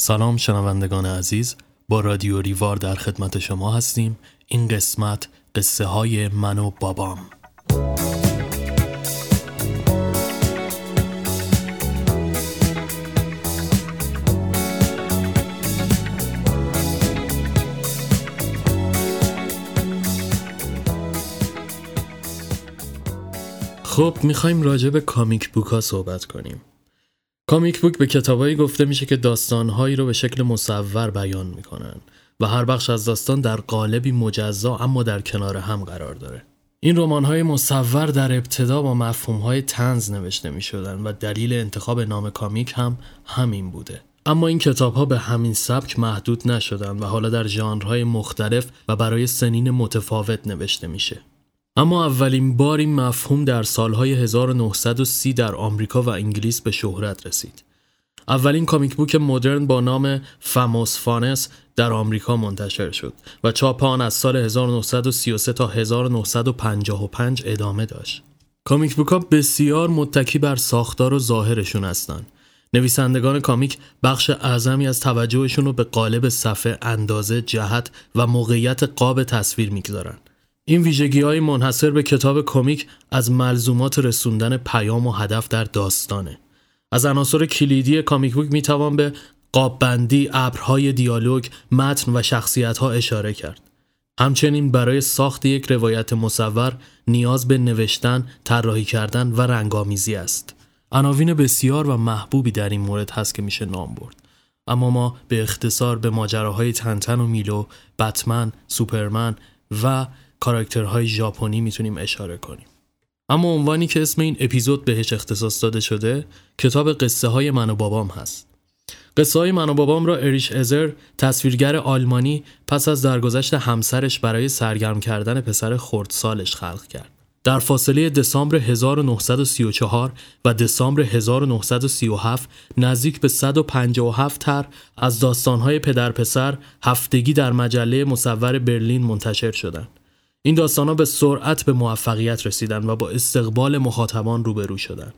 سلام شنوندگان عزیز با رادیو ریوار در خدمت شما هستیم. این قسمت قصه های من و بابام. خب می‌خوایم راجع به کامیک بوک صحبت کنیم. کامیک بوک به کتابایی گفته میشه که داستانهایی رو به شکل مصور بیان می‌کنن و هر بخش از داستان در قالبی مجزا اما در کنار هم قرار داره. این رمان های مصور در ابتدا با مفهوم های تنز نوشته می شدن و دلیل انتخاب نام کامیک هم همین بوده. اما این کتاب ها به همین سبک محدود نشدن و حالا در ژانرهای مختلف و برای سنین متفاوت نوشته میشه. اما اولین بار این مفهوم در سالهای 1930 در آمریکا و انگلیس به شهرت رسید. اولین comic book مدرن با نام Famous Funnies در آمریکا منتشر شد و چاپ آن از سال 1933 تا 1955 ادامه داشت. comic book ها بسیار متکی بر ساختار و ظاهرشون هستند. نویسندگان comic بخش اعظمی از توجهشون رو به قالب صفحه، اندازه، جهت و موقعیت قاب تصویر می‌گذارن. این ویژگی های منحصر به کتاب کمیک از ملزومات رسوندن پیام و هدف در داستانه. از عناصر کلیدی کامیک بوک می توان به قاببندی، ابرهای دیالوگ، متن و شخصیت ها اشاره کرد. همچنین برای ساخت یک روایت مصور نیاز به نوشتن، طراحی کردن و رنگامیزی است. عناوین بسیار و محبوبی در این مورد هست که میشه نام برد. اما ما به اختصار به ماجراهای تنتن و میلو، بتمن، سوپرمن و کاراکترهای ژاپنی می‌تونیم اشاره کنیم. اما عنوانی که اسم این اپیزود بهش اختصاص داده شده کتاب قصه های من و بابام هست. قصه های من و بابام را اریش ازر تصویرگر آلمانی پس از درگذشت همسرش برای سرگرم کردن پسر خردسالش خلق کرد. در فاصله دسامبر 1934 و دسامبر 1937 نزدیک به 157 تر از داستانهای پدر پسر هفتگی در مجله مصور برلین منتشر شدند. این داستان ها به سرعت به موفقیت رسیدن و با استقبال مخاطبان روبرو شدند.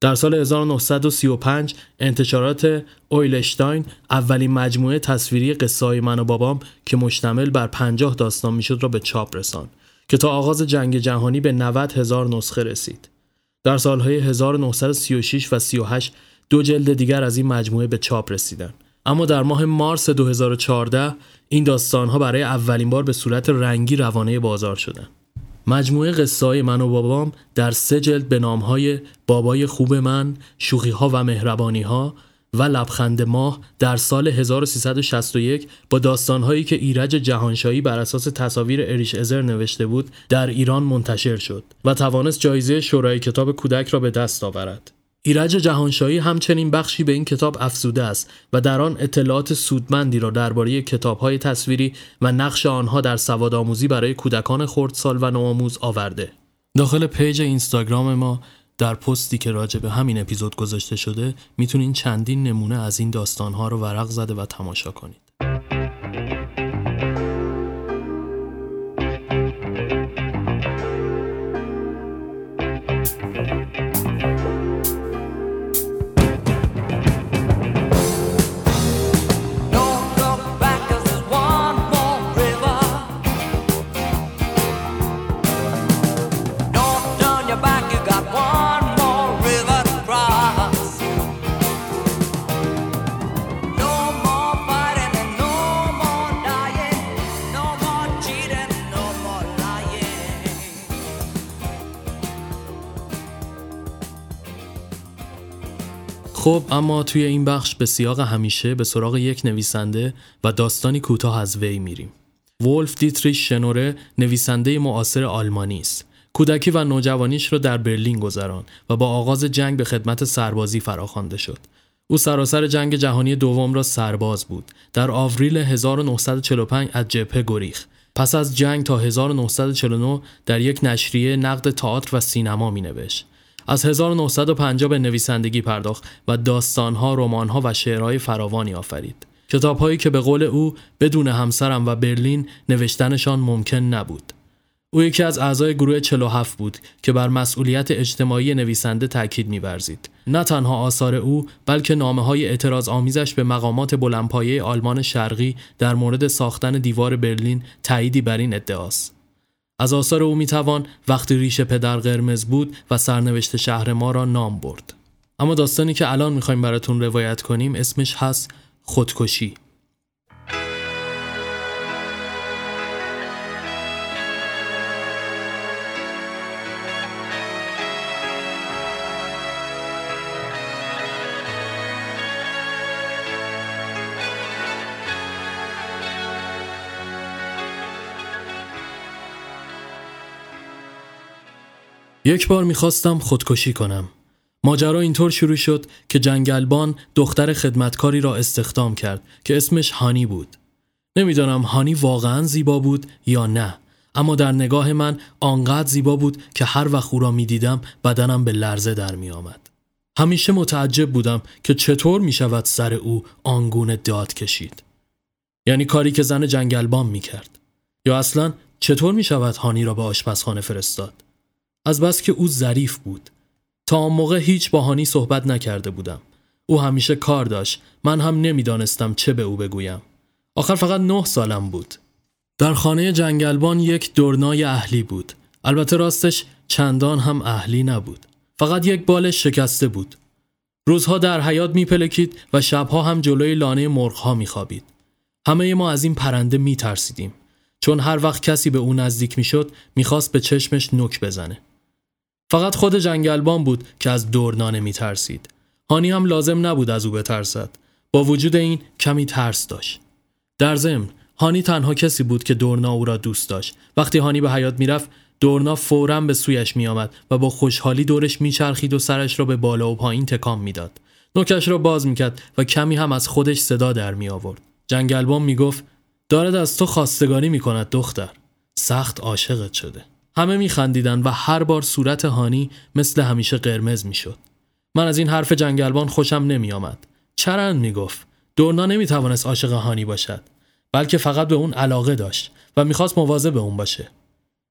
در سال 1935 انتشارات اویلشتاین اولین مجموعه تصویری قصه من و بابام که مشتمل بر 50 داستان می‌شد را به چاپ رساند که تا آغاز جنگ جهانی به 90 هزار نسخه رسید. در سالهای 1936 و 38 دو جلد دیگر از این مجموعه به چاپ رسیدند. اما در ماه مارس 2014 این داستانها برای اولین بار به صورت رنگی روانه بازار شدند. مجموعه قصه های من و بابام در سه جلد به نام های بابای خوب من، شوخی ها و مهربانی ها و لبخند ماه در سال 1361 با داستانهایی که ایرج جهانشاهی بر اساس تصاویر اریش ازر نوشته بود در ایران منتشر شد و توانست جایزه شورای کتاب کودک را به دست آورد. ایرج جهانشاهی همچنین بخشی به این کتاب افزوده است و در آن اطلاعات سودمندی را درباره کتابهای تصویری و نقش آنها در سوادآموزی برای کودکان خردسال و نوآموز آورده. داخل پیج اینستاگرام ما در پستی که راجع به همین اپیزود گذاشته شده می‌تونین چندین نمونه از این داستانها رو ورق زده و تماشا کنید. خب اما توی این بخش به سیاق همیشه به سراغ یک نویسنده و داستانی کوتاه از وی میریم. ولف دیتریش شنوره نویسنده معاصر آلمانی است. کودکی و نوجوانیش را در برلین گذران و با آغاز جنگ به خدمت سربازی فراخوانده شد. او سراسر جنگ جهانی دوم را سرباز بود. در آوریل 1945 از جبهه گریخ. پس از جنگ تا 1949 در یک نشریه نقد تئاتر و سینما می. از 1950 به نویسندگی پرداخت و داستانها، رمانها و شعرهای فراوانی آفرید. کتابهایی که به قول او بدون همسرم و برلین نوشتنشان ممکن نبود. او یکی از اعضای گروه 47 بود که بر مسئولیت اجتماعی نویسنده تاکید می‌ورزید. نه تنها آثار او بلکه نامه های اعتراض آمیزش به مقامات بلندپایه آلمان شرقی در مورد ساختن دیوار برلین تاییدی بر این ادعاست. از آثار او می‌توان وقتی ریش پدر قرمز بود و سرنوشت شهر ما را نام برد. اما داستانی که الان می‌خوایم براتون روایت کنیم اسمش هست خودکشی. یک بار می‌خواستم خودکشی کنم. ماجرا اینطور شروع شد که جنگلبان دختر خدمتکاری را استخدام کرد که اسمش هانی بود. نمی‌دانم هانی واقعا زیبا بود یا نه اما در نگاه من آنقدر زیبا بود که هر وقت او را می‌دیدم بدنم به لرزه در می آمد. همیشه متعجب بودم که چطور می شود سر او آنگونه داد کشید. یعنی کاری که زن جنگلبان می کرد. یا اصلا چطور می شود هانی را به آشپزخانه فرستاد؟ از بس که او ظریف بود. تا آن موقع هیچ باهانی صحبت نکرده بودم. او همیشه کار داشت. من هم نمی‌دانستم چه به او بگویم. آخر فقط نه سالم بود. در خانه جنگلبان یک دورنای اهلی بود. البته راستش چندان هم اهلی نبود. فقط یک بالش شکسته بود. روزها در حیات میپلکید و شبها هم جلوی لانه مرغها میخوابید. همه ما از این پرنده میترسیدیم. چون هر وقت کسی به او نزدیک می‌شد می‌خواست به چشمش نک بزنه. فقط خود جنگلبان بود که از دورنانه می ترسید. هانی هم لازم نبود از او بترسد. با وجود این کمی ترس داشت. در ضمن هانی تنها کسی بود که دورنا او را دوست داشت. وقتی هانی به حیات می‌رفت دورنا فورا به سویش می آمد و با خوشحالی دورش میچرخید و سرش را به بالا و پایین تکان می‌داد. نوکش را باز می‌کرد و کمی هم از خودش صدا در می آورد. جنگلبان می‌گفت دارد از تو خواستگاری می کند دختر. سخت عاشقت شده. همه میخندیدن و هر بار صورت هانی مثل همیشه قرمز می‌شد. من از این حرف جنگلبان خوشم نمیآمد. چرند می‌گفت دورنا نمی‌توانست عاشق هانی باشد بلکه فقط به اون علاقه داشت و می‌خواست مواظب به اون باشه.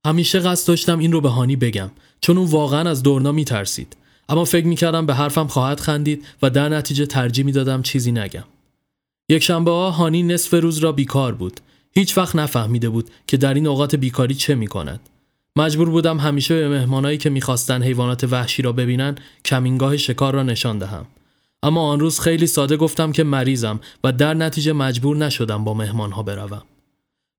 همیشه قصد داشتم این رو به هانی بگم چون اون واقعا از دورنا میترسید اما فکر می‌کردم به حرفم خواهد خندید و در نتیجه ترجیح می‌دادم چیزی نگم. یک شنبه ها هانی نصف روز را بیکار بود. هیچ وقت نفهمیده بود که در این اوقات بیکاری چه می‌کند. مجبور بودم همیشه به مهمانایی که می‌خواستن حیوانات وحشی را ببینن کمینگاه شکار را نشان دهم. اما آن روز خیلی ساده گفتم که مریضم و در نتیجه مجبور نشدم با مهمانها بروم.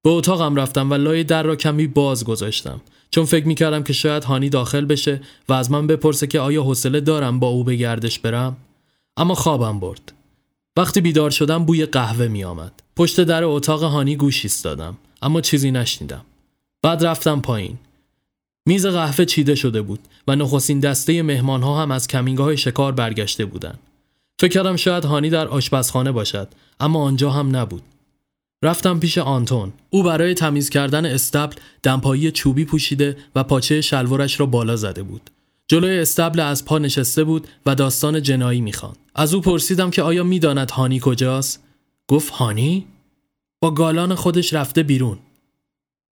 به اتاقم رفتم و لای در را کمی باز گذاشتم چون فکر می‌کردم که شاید هانی داخل بشه و از من بپرسه که آیا حوصله دارم با او به گردش برم اما خوابم برد وقتی بیدار شدم بوی قهوه می آمد. پشت در اتاق هانی گوش ایستادم اما چیزی نشنیدم بعد رفتم پایین میز قهوه چیده شده بود و نخستین دسته مهمان ها هم از کمینگاه شکار برگشته بودند. فکر کردم شاید هانی در آشپزخانه باشد اما آنجا هم نبود. رفتم پیش آنتون. او برای تمیز کردن استبل دمپایی چوبی پوشیده و پاچه شلوارش را بالا زده بود. جلوی استبل از پا نشسته بود و داستان جنایی می‌خواند. از او پرسیدم که آیا می‌داند هانی کجاست؟ گفت هانی؟ با گالان خودش رفته بیرون.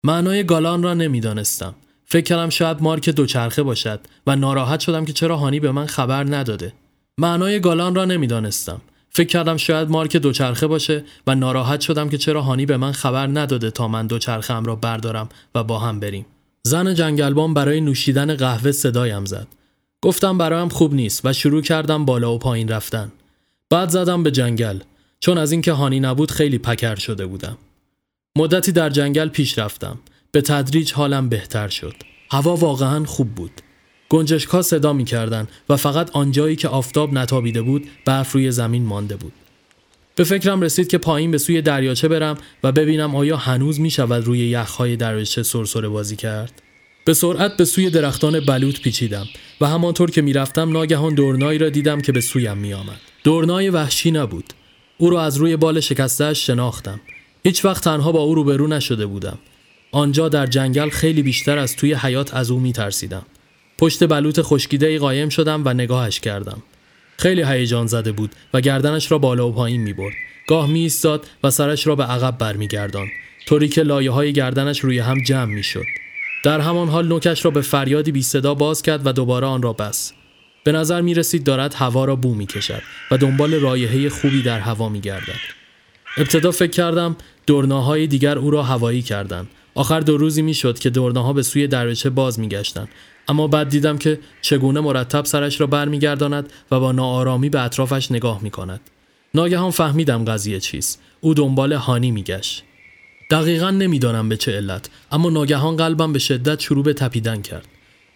معنای گالان را نمی‌دانستم. فکر کردم شاید مارک دوچرخه باشد و ناراحت شدم که چرا هانی به من خبر نداده. معنای گالان را نمی‌دانستم. فکر کردم شاید مارک دوچرخه باشه و ناراحت شدم که چرا هانی به من خبر نداده تا من دوچرخه ام را بردارم و با هم بریم. زن جنگلبان برای نوشیدن قهوه صدایم زد. گفتم برایم خوب نیست و شروع کردم بالا و پایین رفتن. بعد زدم به جنگل چون از اینکه هانی نبود خیلی پکر شده بودم. مدتی در جنگل پیش رفتم. به تدریج حالم بهتر شد. هوا واقعا خوب بود. گنجشکا صدا می کردن و فقط آنجایی که آفتاب نتابیده بود برف روی زمین مانده بود. به فکرم رسید که پایین به سوی دریاچه برم و ببینم آیا هنوز می شود روی یخهای دریاچه سرسره بازی کرد. به سرعت به سوی درختان بلوط پیچیدم و همانطور که می‌رفتم ناگهان دورنایی را دیدم که به سویم می آمد. دورنای وحشی نبود. او را از روی بال شکستهش شناختم. هیچ وقت تنها با او روبرو نشده بودم. آنجا در جنگل خیلی بیشتر از توی حیات از او میترسیدم. پشت بلوط خشکیده ای قایم شدم و نگاهش کردم. خیلی هیجان زده بود و گردنش را بالا و پایین می برد. گاه می ایستاد و سرش را به عقب برمیگردان طوری که لایه های گردنش روی هم جمع می شد. در همان حال نوکش را به فریادی بی صدا باز کرد و دوباره آن را بس به نظر می رسید دارد هوا را بو می کشد و دنبال رایحه خوبی در هوا می گردد. ابتدا فکر کردم دورناهای دیگر او را هوایی کردند. آخر دو روزی می شد که دورناها به سوی دریاچه باز می گشتن. اما بعد دیدم که چگونه مرتب سرش را برمیگرداند و با ناآرامی به اطرافش نگاه می کند. ناگهان فهمیدم قضیه چیست. او دنبال هانی میگشت. دقیقا نمی‌دانم به چه علت اما ناگهان قلبم به شدت شروع به تپیدن کرد.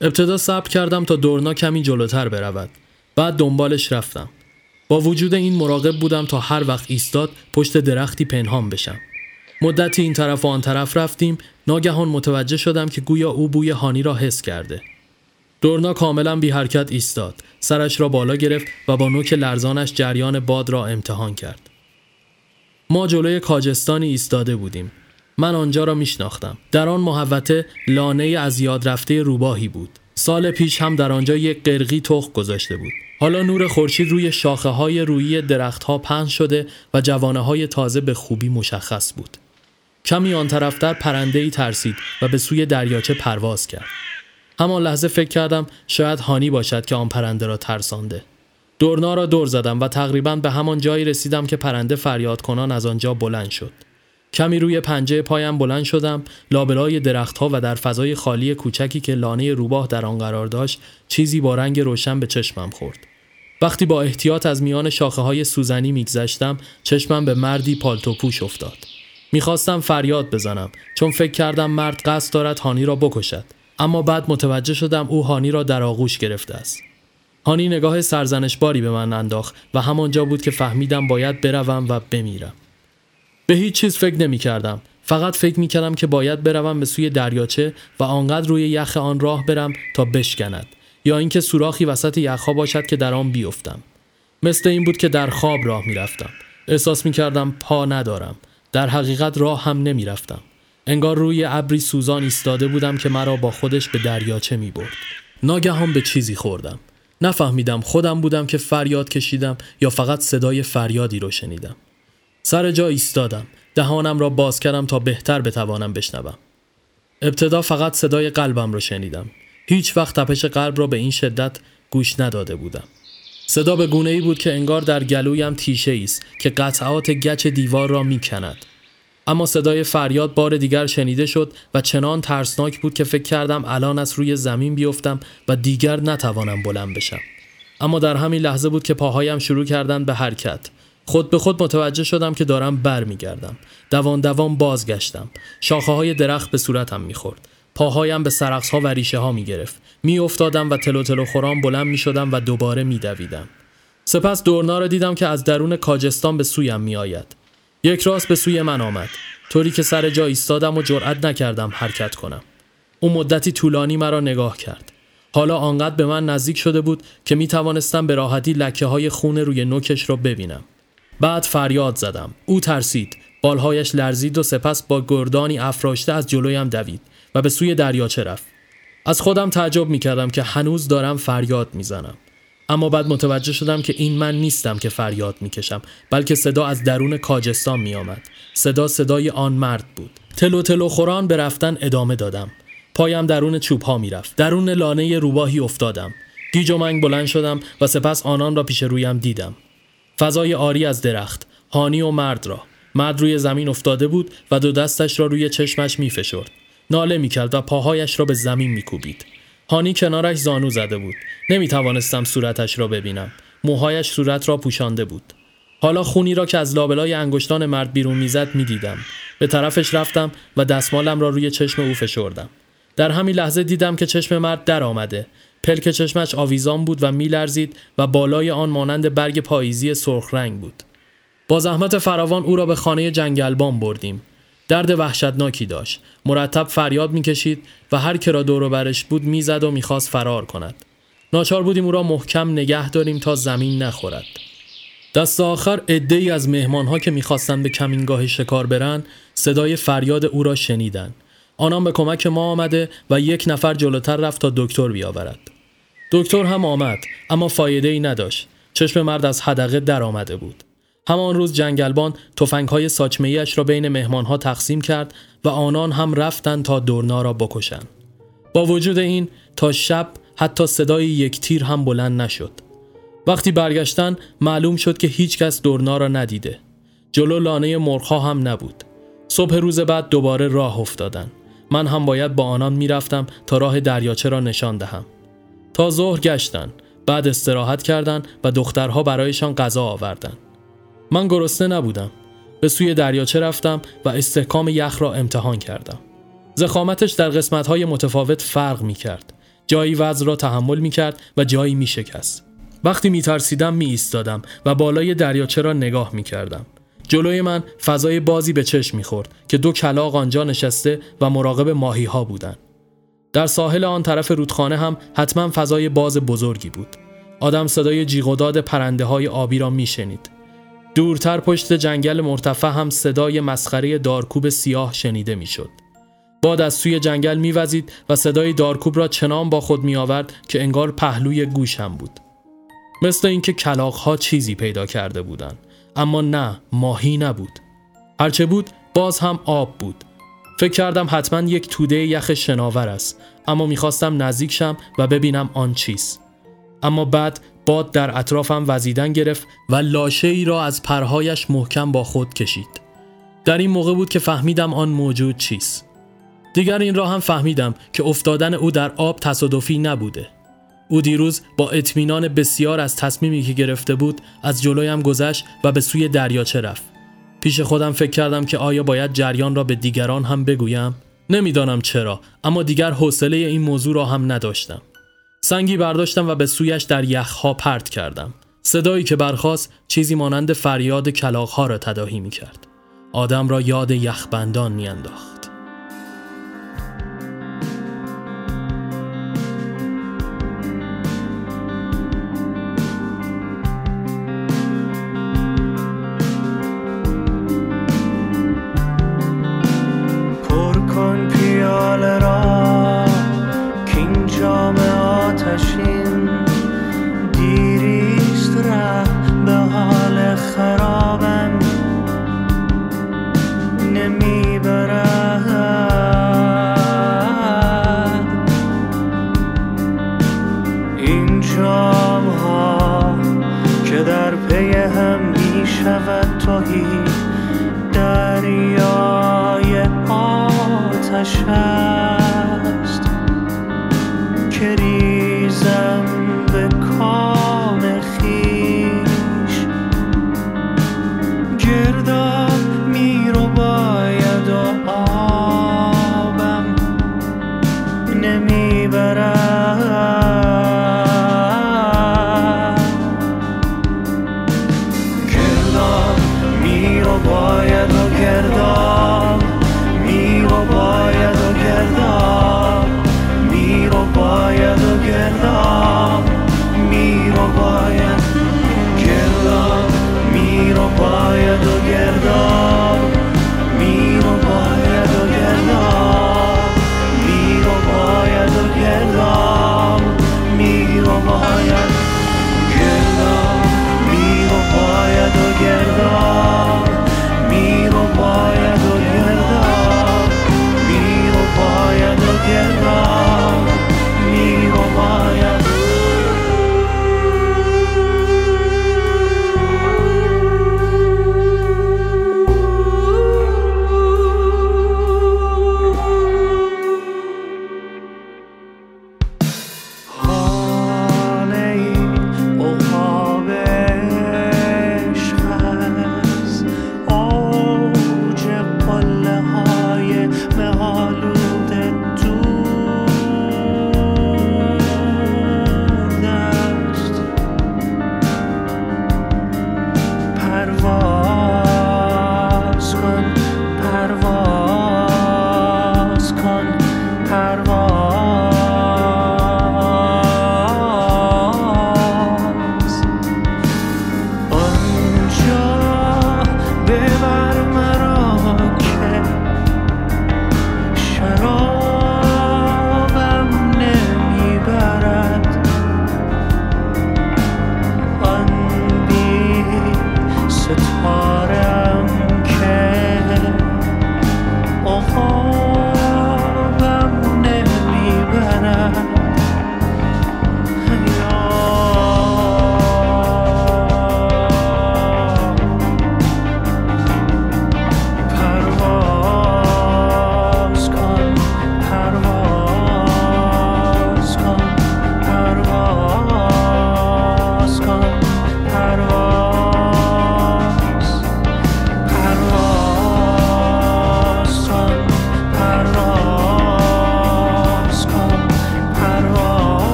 ابتدا صبر کردم تا دورنا کمی جلوتر برود. بعد دنبالش رفتم. با وجود این مراقب بودم تا هر وقت ایستاد پشت درختی پنهان بشم. مدتی این طرف و آن طرف رفتیم ناگهان متوجه شدم که گویا او بوی هانی را حس کرده. دورنا کاملا بی حرکت ایستاد. سرش را بالا گرفت و با نوک لرزانش جریان باد را امتحان کرد. ما جلوی کاجستانی ایستاده بودیم. من آنجا را میشناختم. در آن محوطه لانه از یاد رفته روباهی بود. سال پیش هم در آنجا یک قرقی تخ گذاشته بود. حالا نور خورشید روی شاخه های روی درختها پهن شده و جوانه های تازه به خوبی مشخص بود. کمی آن طرفتر پرنده ای ترسید و به سوی دریاچه پرواز کرد. همان لحظه فکر کردم شاید هانی باشد که آن پرنده را ترسانده. دورنا را دور زدم و تقریبا به همان جایی رسیدم که پرنده فریاد کنان از آنجا بلند شد. کمی روی پنجه پایم بلند شدم لابلای درختها و در فضای خالی کوچکی که لانه روباه در آن قرار داشت چیزی با رنگ روشن به چشمم خورد وقتی با احتیاط از میان شاخه های سوزنی میگذشتم چشمم به مردی پالتو پوش افتاد می‌خواستم فریاد بزنم چون فکر کردم مرد قصد دارد هانی را بکشد اما بعد متوجه شدم او هانی را در آغوش گرفته است هانی نگاه سرزنشباری به من انداخت و همانجا بود که فهمیدم باید بروم و بمیرم به هیچ چیز فکر نمی کردم. فقط فکر می کردم که باید بروم به سوی دریاچه و آنقدر روی یخ آن راه برم تا بشکند یا اینکه سوراخی وسط یخها باشد که در آن بیفتم. مثل این بود که در خواب راه می رفتم. احساس می کردم پا ندارم. در حقیقت راه هم نمی رفتم. انگار روی ابری سوزان ایستاده بودم که مرا با خودش به دریاچه می برد. ناگهان به چیزی خوردم. نفهمیدم خودم بودم که فریاد کشیدم یا فقط صدای فریادی رو شنیدم. سر جا ایستادم دهانم را باز کردم تا بهتر بتوانم بشنوم ابتدا فقط صدای قلبم را شنیدم هیچ وقت تپش قلب را به این شدت گوش نداده بودم صدا به گونه ای بود که انگار در گلویم تیشه است که قطعات گچ دیوار را می کند. اما صدای فریاد بار دیگر شنیده شد و چنان ترسناک بود که فکر کردم الان از روی زمین بیفتم و دیگر نتوانم بلند بشم. اما در همین لحظه بود که پاهایم شروع کردن به حرکت. خود به خود متوجه شدم که دارم برمیگردم. دوان دوان بازگشتم. شاخه های درخت به صورتم می‌خورد. پاهایم به سرقس ها و ریشه ها می گرفت می افتادم و تلو تلو خورام بلند می شدم و دوباره می دویدم. سپس دورنا را دیدم که از درون کاجستان به سویم می آید. یک راست به سوی من آمد. طوری که سر جا ایستادم و جرأت نکردم حرکت کنم. او مدتی طولانی مرا نگاه کرد. حالا آنقدر به من نزدیک شده بود که می توانستم به راحتی لکه های خون روی نوکش را ببینم. بعد فریاد زدم. او ترسید. بالهایش لرزید و سپس با گردانی افراشته از جلویم دوید. و به سوی دریاچه رفت. از خودم تعجب می کردم که هنوز دارم فریاد می زنم. اما بعد متوجه شدم که این من نیستم که فریاد می کشم بلکه صدا از درون کاجستان می آمد. صدا صدای آن مرد بود. تلو تلو خوران به رفتن ادامه دادم. پایم درون چوب ها می رفت درون لانه روباهی افتادم. گیج و منگ بلند شدم و سپس آنان را پیش رویم دیدم. فضای آری از درخت هانی و مرد را. مرد روی زمین افتاده بود و دو دستش را روی چشمش می فشرد. ناله می کرد و پاهایش را به زمین می کوبید. هانی کنارش زانو زده بود. نمی توانستم صورتش را ببینم. موهایش صورت را پوشانده بود. حالا خونی را که از لابلای انگشتان مرد بیرون می‌زد می‌دیدم. به طرفش رفتم و دستمالم را روی چشم او فشردم. در همین لحظه دیدم که چشم مرد در آمده. پلک چشمش آویزان بود و میلرزید و بالای آن مانند برگ پاییزی سرخ رنگ بود. با زحمت فراوان او را به خانه جنگلبان بردیم. درد وحشتناکی داشت. مرتب فریاد می‌کشید و هر که را دور برش بود می‌زد و می‌خواست فرار کند. ناچار بودیم او را محکم نگه داریم تا زمین نخورد. دست آخر عده ای از مهمانها که می‌خواستند به کمینگاه شکار برن صدای فریاد او را شنیدند. آنان به کمک ما آمده و یک نفر جلوتر رفت تا دکتر بیاورد. دکتر هم آمد اما فایده ای نداشت. چشم مرد از حدقه در آمده بود. همان روز جنگلبان تفنگ های ساچمه را بین مهمان ها تقسیم کرد و آنان هم رفتند تا دورنا را بکشند. با وجود این تا شب حتی صدای یک تیر هم بلند نشد. وقتی برگشتن معلوم شد که هیچکس دورنا را ندیده. جلو لانه مرخا هم نبود. صبح روز بعد دوباره راه افتادن. من هم باید با آنان می‌رفتم تا راه دریاچه را نشان دهم. تا ظهر گشتن. بعد استراحت کردند و دخترها برایشان غذا آوردند من گرسنه نبودم به سوی دریاچه رفتم و استحکام یخ را امتحان کردم زخامتش در قسمتهای متفاوت فرق می کرد جایی وزن را تحمل می کرد و جایی می شکست وقتی می ترسیدم و بالای دریاچه را نگاه می کردم جلوی من فضای بازی به چشم می‌خورد که دو کلاق آنجا نشسته و مراقب ماهی ها بودند. در ساحل آن طرف رودخانه هم حتما فضای باز بزرگی بود. آدم صدای جیغ پرنده های آبی را میشنید. دورتر پشت جنگل مرتفع هم صدای مسخره دارکوب سیاه شنیده می‌شد. باد از سوی جنگل میوزید و صدای دارکوب را چنان با خود می آورد که انگار پهلوی گوشم بود. مثل اینکه کلاق ها چیزی پیدا کرده بودند. اما نه ماهی نبود هرچه بود باز هم آب بود فکر کردم حتما یک توده یخ شناور است اما می‌خواستم نزدیک شم و ببینم آن چیست اما بعد باد در اطرافم وزیدن گرفت و لاشه ای را از پرهایش محکم با خود کشید. در این موقع بود که فهمیدم آن موجود چیست. دیگر این را هم فهمیدم که افتادن او در آب تصادفی نبوده. او دیروز با اطمینان بسیار از تصمیمی که گرفته بود از جلویم گذشت و به سوی دریاچه رفت. پیش خودم فکر کردم که آیا باید جریان را به دیگران هم بگویم؟ نمی‌دانم چرا اما دیگر حوصله این موضوع را هم نداشتم. سنگی برداشتم و به سویش در یخها پرت کردم. صدایی که برخواست چیزی مانند فریاد کلاغها را تداهی می کرد آدم را یاد یخبندان I shine.